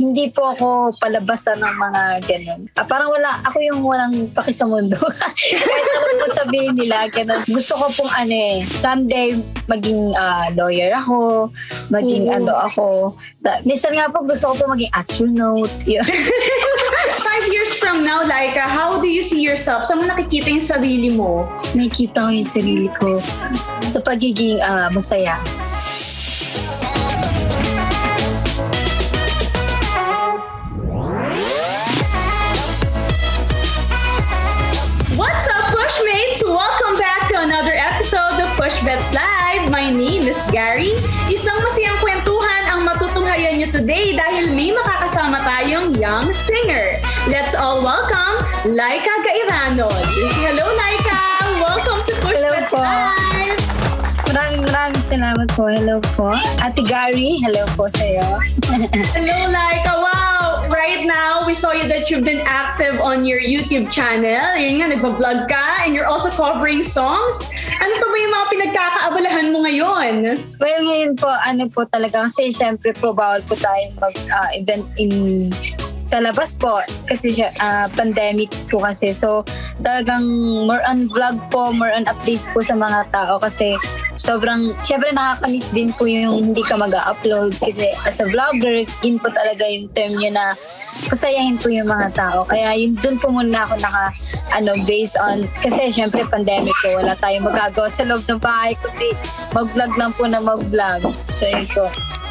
Hindi po ako palabasan ng mga ganun. Ah, parang wala, ako yung walang paki sa mundo. Kahit ano po sabihin nila, ganun. Gusto ko pong ano eh, someday maging ah, lawyer ako, maging Oo. ano ako. Minsan nga po gusto ko po maging astronaut. Yun. Five years from now, Laika, how do you see yourself? Saan mo nakikita yung sarili mo? Nakikita ko yung sarili ko sa pagiging ah, masaya. Young singer. Let's all welcome Laika Gairanod. Hello, Laika! Welcome to Push Hello po. Live! Maraming maraming salamat po. Hello po. Ate Gary, hello po sa'yo. Hello, Laika. Wow! Right now, we saw you that you've been active on your YouTube channel. Yun nga, nagpa-vlog ka and you're also covering songs. Ano pa ba yung mga pinagkakaabalahan mo ngayon? Well, ngayon po, ano po talaga, kasi syempre po, bawal po tayong mag-event in sa labas po kasi siya, ah, pandemic po kasi. So, talagang more on vlog po, more on updates po sa mga tao kasi sobrang, syempre nakakamiss din po yung hindi ka mag-upload kasi as a vlogger, yun po talaga yung term nyo na pasayahin po yung mga tao. Kaya yun, dun po muna ako naka, ano, based on, kasi syempre pandemic po, wala tayong magagawa sa loob ng bahay, kundi mag-vlog lang po na mag-vlog. So yun po.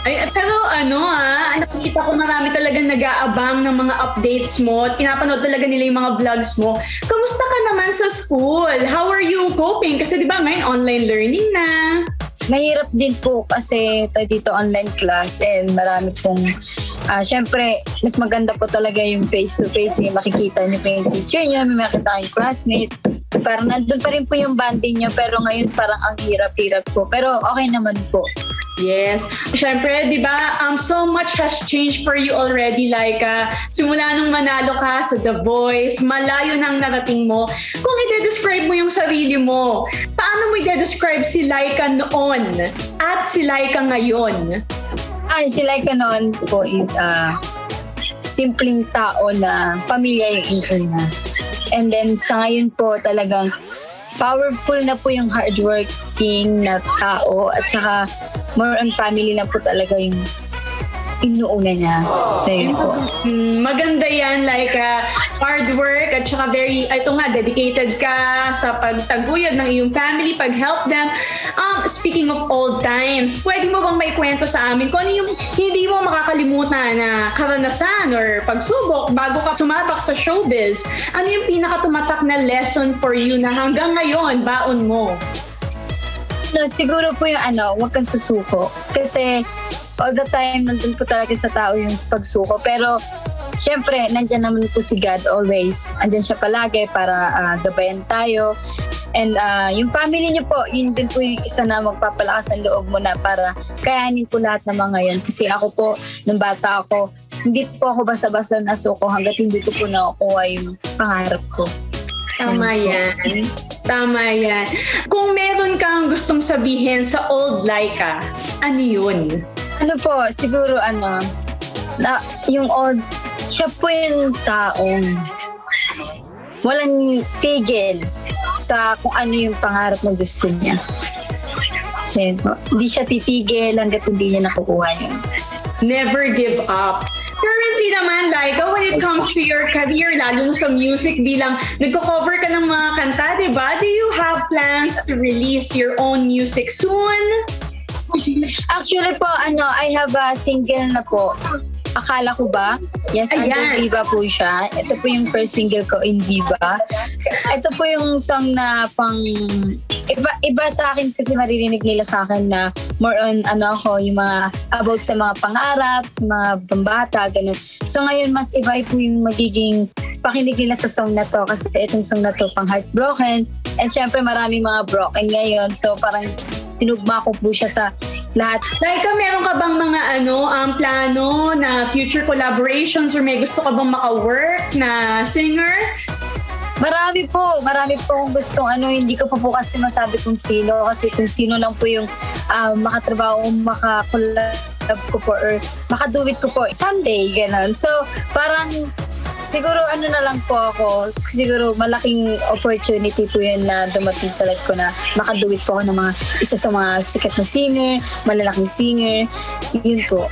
Ay, pero ano ah, nakikita ko marami talagang nag-aabang ng mga updates mo at pinapanood talaga nila yung mga vlogs mo. Kamusta ka naman sa school? How are you coping? Kasi di ba ngayon online learning na. Mahirap din po kasi tayo dito online class and marami pong, ah syempre, mas maganda po talaga yung face-to-face, yung makikita niyo pa yung teacher niyo, may makita yung classmate. Parang nandun pa rin po yung bonding niyo pero ngayon parang ang hirap-hirap po. Pero okay naman po. Yes. Siyempre, di ba, um, so much has changed for you already, like, uh, simula nung manalo ka sa The Voice, malayo nang narating mo. Kung i-describe mo yung sarili mo, paano mo i-describe si Laika noon at si Laika ngayon? Ah, si Laika noon po is ah simpleng tao na pamilya yung intern na. And then sa ngayon po talagang powerful na po yung hardworking na tao at saka more on family na po talaga yung inuuna niya. So yun po. Mm, maganda yan, like uh, hard work at saka very, ito nga, dedicated ka sa pagtaguyod ng iyong family, pag-help them. Um, speaking of old times, pwede mo bang maikwento sa amin kung ano yung hindi mo makakalimutan na karanasan or pagsubok bago ka sumabak sa showbiz? Ano yung pinakatumatak na lesson for you na hanggang ngayon, baon mo? No, siguro po yung ano, huwag kang susuko. Kasi all the time, nandun po talaga sa tao yung pagsuko. Pero, syempre, nandyan naman po si God always. Andyan siya palagi para ah, gabayan tayo. And ah, yung family niyo po, yun din po yung isa na magpapalakas ng loob mo na para kayanin po lahat ng mga yan. Kasi ako po, nung bata ako, hindi po ako basta-basta nasuko hanggat hindi ko po nakukuha yung pangarap ko. Tama yan. Tama yan. Kung meron kang gustong sabihin sa old Laika, ano yun? Ano po, siguro ano, na, yung old, siya po yung taong walang tigil sa kung ano yung pangarap na gusto niya. So yun po. Hindi siya titigil hanggat hindi niya nakukuha yun. never give up. Currently naman, Laika, when it comes to your career, lalo sa music, bilang nagko-cover ka ng mga kanta, di ba? Do you have plans to release your own music soon? Actually po, ano, I have a single na po. Akala ko ba? Yes, Ayan. under Viva po siya. Ito po yung first single ko in Viva. Ito po yung song na pang... Iba, iba sa akin kasi maririnig nila sa akin na more on ano ako, yung mga about sa mga pangarap, sa mga pambata, ganun. So ngayon, mas iba po yung magiging pakinig nila sa song na to kasi itong song na to pang heartbroken. And syempre maraming mga broken ngayon. So parang tinugma ko po siya sa lahat Laika, meron ka bang mga ano, um, plano na future collaborations or may gusto ka bang maka-work na singer? Marami po, marami po kung gustong ano, hindi ko pa po kasi masabi kung sino kasi kung sino lang po yung uh, makatrabaho, makakulab ko po or makaduwit ko po someday, ganun. So, parang siguro ano na lang po ako, siguro malaking opportunity po yun na dumating sa life ko na makaduwit po ako ng mga isa sa mga sikat na singer, malalaking singer, yun po.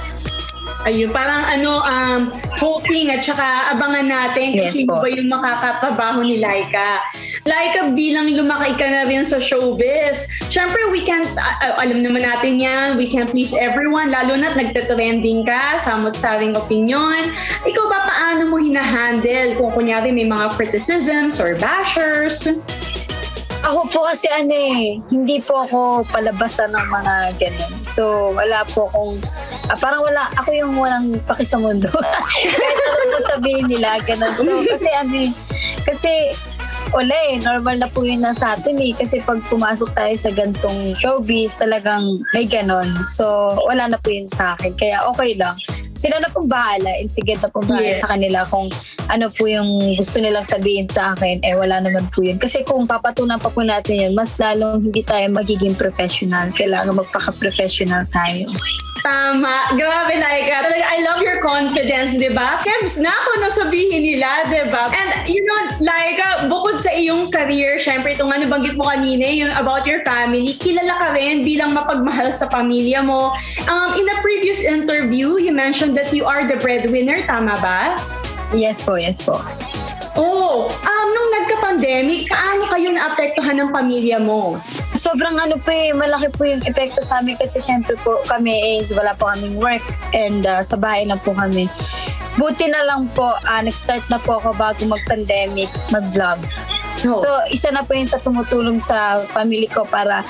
Ayun, parang ano, um, hoping at saka abangan natin kung Yes sino po. ba yung makakatrabaho ni Laika. Laika, bilang lumaki ka na rin sa showbiz, syempre we can't, uh, alam naman natin yan, we can't please everyone, lalo na't nagte-trending ka, samot-saring opinion. Ikaw ba paano mo hinahandle kung kunyari may mga criticisms or bashers? Ako po kasi ano eh, hindi po ako palabasan ng mga ganun. So, wala po akong, ah, parang wala, ako yung walang paki sa mundo. Kahit ano po sabihin nila, ganun. So, kasi ano eh, kasi wala eh, normal na po yun na sa atin eh. Kasi pag pumasok tayo sa gantong showbiz, talagang may ganon. So, wala na po yun sa akin. Kaya okay lang. Sila na pong bahala, and sige na pong bahala Yeah. sa kanila kung ano po yung gusto nilang sabihin sa akin, eh wala naman po yun. Kasi kung papatunan pa po natin yun, mas lalong hindi tayo magiging professional. Kailangan magpaka-professional tayo. Tama. Grabe, Laika. Talaga, I love your confidence, di ba? Kebs na ako nang sabihin nila, di ba? And, you know, Laika, bukod sa iyong career, syempre, itong ano banggit mo kanina, yung about your family, kilala ka rin bilang mapagmahal sa pamilya mo. Um, in a previous interview, you mentioned that you are the breadwinner, tama ba? Yes po, yes po. Oh, um, nung nagka-pandemic, paano kayo naapektuhan ng pamilya mo? Sobrang ano po eh, malaki po yung epekto sa amin kasi syempre po kami is wala po kaming work and uh, sa bahay na po kami. Buti na lang po, uh, nag-start na po ako bago mag-pandemic, mag-vlog. So, isa na po yun sa tumutulong sa family ko para,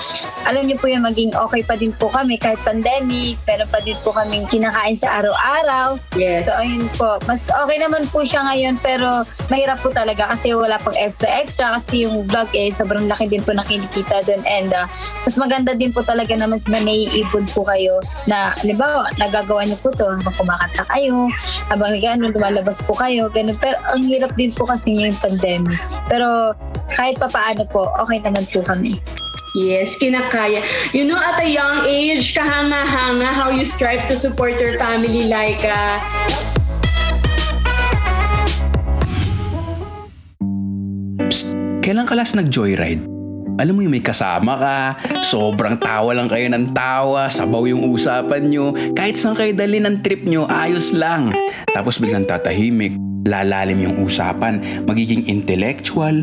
alam niyo po yung maging okay pa din po kami kahit pandemic, pero pa din po kaming kinakain sa araw-araw. yes. So, ayun po. Mas okay naman po siya ngayon, pero mahirap po talaga kasi wala pang extra-extra kasi yung vlog eh, sobrang laki din po na kinikita doon. And uh, mas maganda din po talaga na mas may naiipon po kayo na, halimbawa, nagagawa niyo po to habang kumakanta kayo, habang gano'n, lumalabas po kayo, ganun. Pero ang hirap din po kasi yung pandemic. Pero kahit pa paano po, okay naman po kami. Yes, kinakaya. You know, at a young age, kahanga-hanga how you strive to support your family like uh, Kailan ka last nag-joyride? Alam mo yung may kasama ka, sobrang tawa lang kayo ng tawa, sabaw yung usapan nyo, kahit saan kayo dali ng trip nyo, ayos lang. Tapos biglang tatahimik, lalalim yung usapan, magiging intellectual,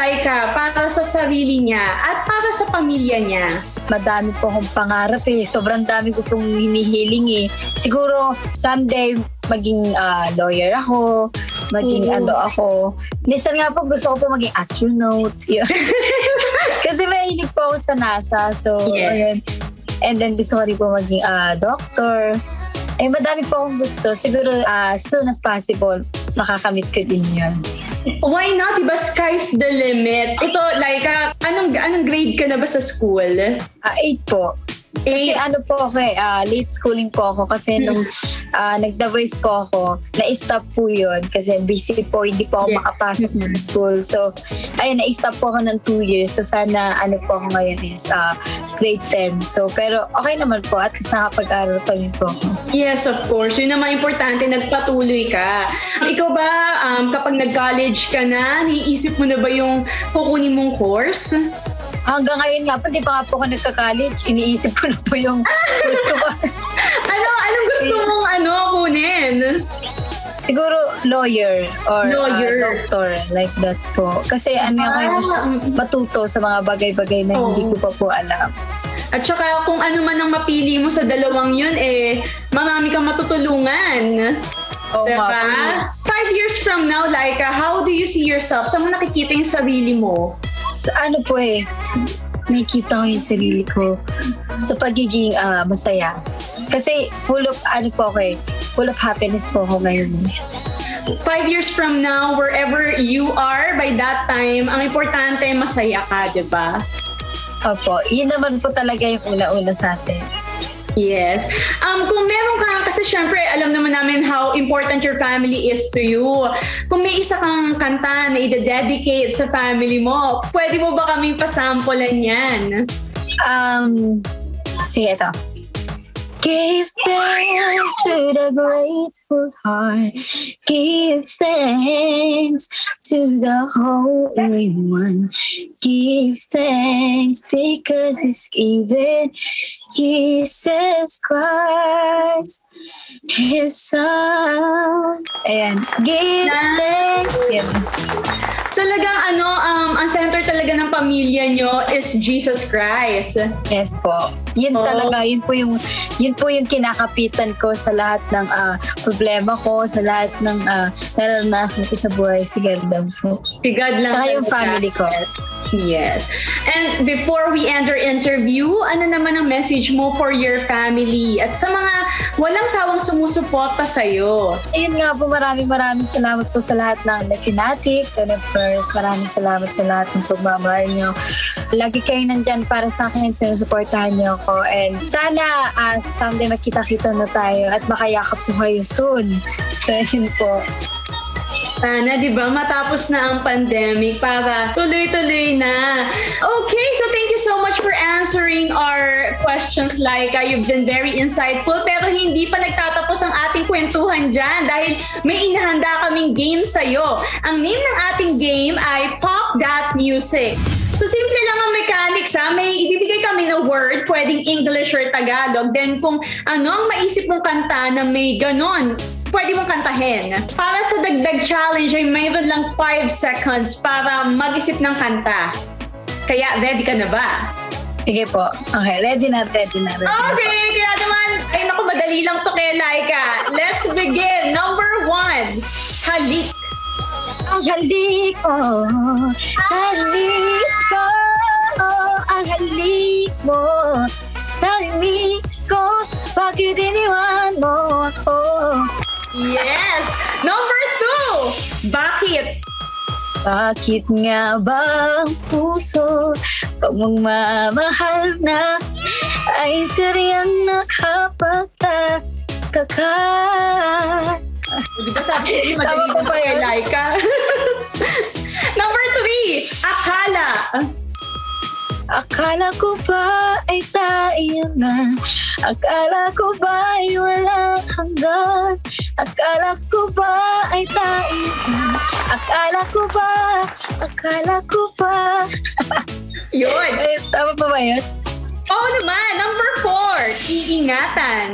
Laika para sa sarili niya at para sa pamilya niya? madami po akong pangarap eh. Sobrang dami ko pong hinihiling eh. Siguro someday maging ah, lawyer ako, maging Oo. ano ako. Minsan nga po gusto ko po maging astronaut. Kasi mahilig po ako sa NASA. So, Yes. ayun. And then gusto ko rin po maging ah, doctor. Eh, madami po akong gusto. Siguro ah, as soon as possible, makakamit ko din yun. Why not? Diba sky's the limit? Ito, Laika, anong, anong grade ka na ba sa school? Ah, eight po. Kasi Eight. ano po ako eh, ah, late schooling po ako kasi nung ah, nagda voice po ako, na-stop po yun kasi busy po, hindi po ako Yes. makapasok ng school. So, ayun, na-stop po ako ng two years. So, sana ano po ako ngayon is ah, grade 10. So, pero okay naman po, at least nakapag-aral pa rin po ako. Yes, of course. Yun naman importante, nagpatuloy ka. Ikaw ba, um, kapag nag-college ka na, naiisip mo na ba yung kukunin mong course? Hanggang ngayon nga po, di pa nga po ako nagka-college, iniisip ko na po yung course ko. Ano, anong gusto mong ano, kunin? Siguro lawyer or ah, Lawyer. doctor, like that po. Kasi ano yung gusto Ah, mm. matuto sa mga bagay-bagay na hindi Oo. ko pa po alam. At saka kung ano man ang mapili mo sa dalawang yun, eh, marami kang matutulungan. Nga diba? po. Five years from now, Laika, how do you see yourself? Saan mo nakikita yung sarili mo? Ano po eh, nakikita ko yung sarili ko sa pagiging ah, masaya. Kasi full of, ano po ako eh, full of happiness po ako ngayon. Five years from now, wherever you are, by that time, ang importante, masaya ka, di ba? Opo, yun naman po talaga yung una-una sa atin. Yes. Um, kung meron ka, kasi syempre, alam naman namin how important your family is to you. Kung may isa kang kanta na i-dedicate sa family mo, pwede mo ba kaming pasampulan yan? Um, sige, ito. Give thanks to the grateful heart. Give thanks to the Holy One. Give thanks because He's given Jesus Christ, His Son. Ayan. Give thanks. Yan. Talagang ano, um, ang center talaga ng pamilya nyo is Jesus Christ. Yes po. Yun Oo. talaga, yun po yung yun po yung kinakapitan ko sa lahat ng ah, problema ko, sa lahat ng ah, naranasan ko sa buhay. Sige, daw po. Si God lang. Tsaka yung family ko. Yes. And before we end our interview, ano naman ang message mo for your family at sa mga walang sawang sumusuporta sa'yo? Ayun nga po, maraming maraming salamat po sa lahat ng Nakinatics and of course, maraming salamat sa lahat ng pagmamahal nyo. Lagi kayo nandyan para sa akin, sinusuportahan nyo ako. And sana uh, someday makita-kita na tayo at makayakap po kayo soon. So, yun po. Sana, di ba, matapos na ang pandemic para tuloy-tuloy na. Okay, so thank you so much for answering our questions, Laika. You've been very insightful. Pero hindi pa nagtatapos ang ating kwentuhan dyan dahil may inahanda kaming game sa'yo. Ang name ng ating game ay Pop That Music. So simple lang ang mechanics ha. May ibibigay kami na word, pwedeng English or Tagalog. Then kung ano ang maisip mong kanta na may ganon, pwede mong kantahin. Para sa dagdag challenge ay mayroon lang 5 seconds para mag-isip ng kanta. Kaya ready ka na ba? Sige po. Okay, ready na, ready na. Ready na. Okay, kaya naman, ay naku, madali lang to kay Laika. Let's begin. Number one, halik. Ang halik mo, halik ko, ang halik mo, nami-miss ko, bakit iniwan mo ako? Yes. Number two, bakit? Bakit nga ba ang puso pag magmamahal na ay saryang nakapagtataka? Di ba sabi ko madali Tama po lang ba kay? Laika? Number three, akala. Akala ko ba ay tayo na? Akala ko ba ay walang hanggan? Akala ko ba ay tayo na? Akala ko ba? Akala ko ba? Yun. Ay, tama pa ba yun? Oo naman. Number four, iingatan.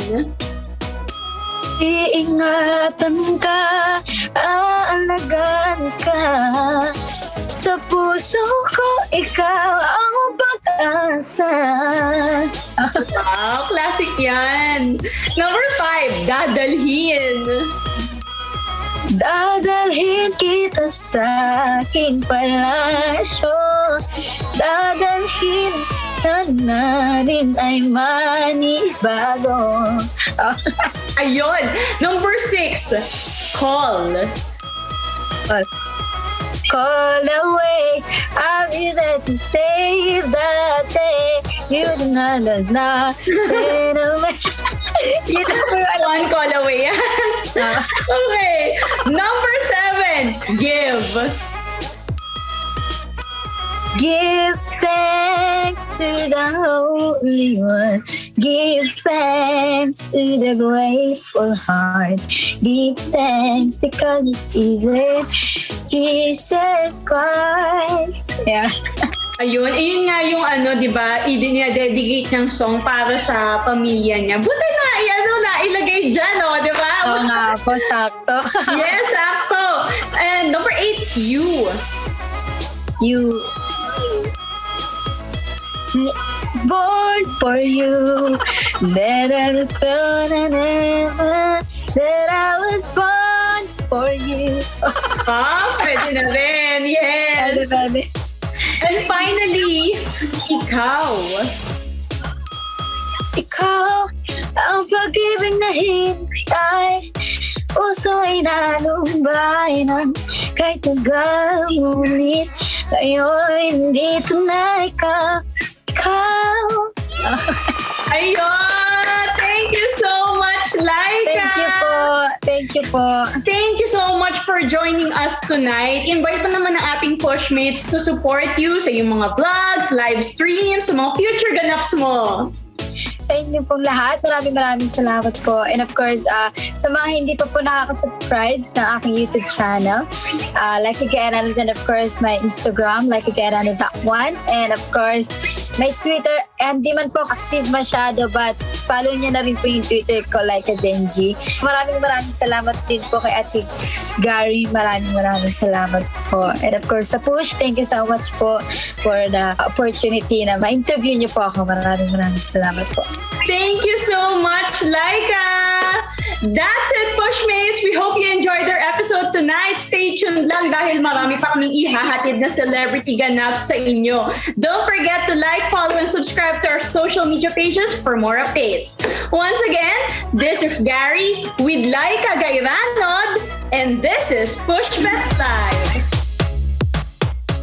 Iingatan ka, aalagaan ka. Sa puso ko, ikaw ang pag-asa. Wow, classic yan. Number five, dadalhin. Dadalhin kita sa aking palasyo Dadalhin na natin ay manibago Ah, Ayun. Number six, call. Call away I'll be there to save that day You do not know na Yun na po yung alam One call away. Okay. Number seven, give. Give thanks to the Holy One. Give thanks to the grateful heart. Give thanks because it's given Jesus Christ. Yeah. Ayun, ayun nga yung ano, di ba, i-dedicate ng song para sa pamilya niya. Buti na, i- ano, na ilagay dyan, oh, di ba? Oo nga po, sakto. Yes, sakto. And number eight, you. you. Born for you. That I was gonna never. That I was born for you. Ah, pwede na rin. Yes. And finally, ikaw. Ikaw ang pag-ibig na hintay Puso ay nalumbay ng kahit tagal Ngunit ngayon dito na ikaw Ikaw Ayun! Thank you so much, Laika! Thank you po Thank you po Thank you so much for joining us tonight. Invite pa naman ang ating pushmates to support you sa iyong mga vlogs, live streams, sa mga future ganaps mo. Sa inyo pong lahat. Maraming maraming salamat po. And of course, uh, sa mga hindi pa po nakaka-subscribe ng aking YouTube channel, uh, like again, and then of course, my Instagram, like again, one And of course, my Twitter, and di man po active masyado, but follow niyo na rin po yung Twitter ko, like a Genji. Maraming maraming salamat din po kay Ate Gary. Maraming maraming salamat po. And of course, sa push, thank you so much po for the opportunity na ma-interview niyo po ako. Maraming maraming salamat po. Thank you so much, Laika! That's it, Pushmates! We hope you enjoyed our episode tonight. Stay tuned lang dahil marami pa kaming ihahatid na celebrity ganaps sa inyo. Don't forget to like, follow, and subscribe to our social media pages for more updates. Once again, this is Gary with Laika Gairanod, and this is Pushbets Live.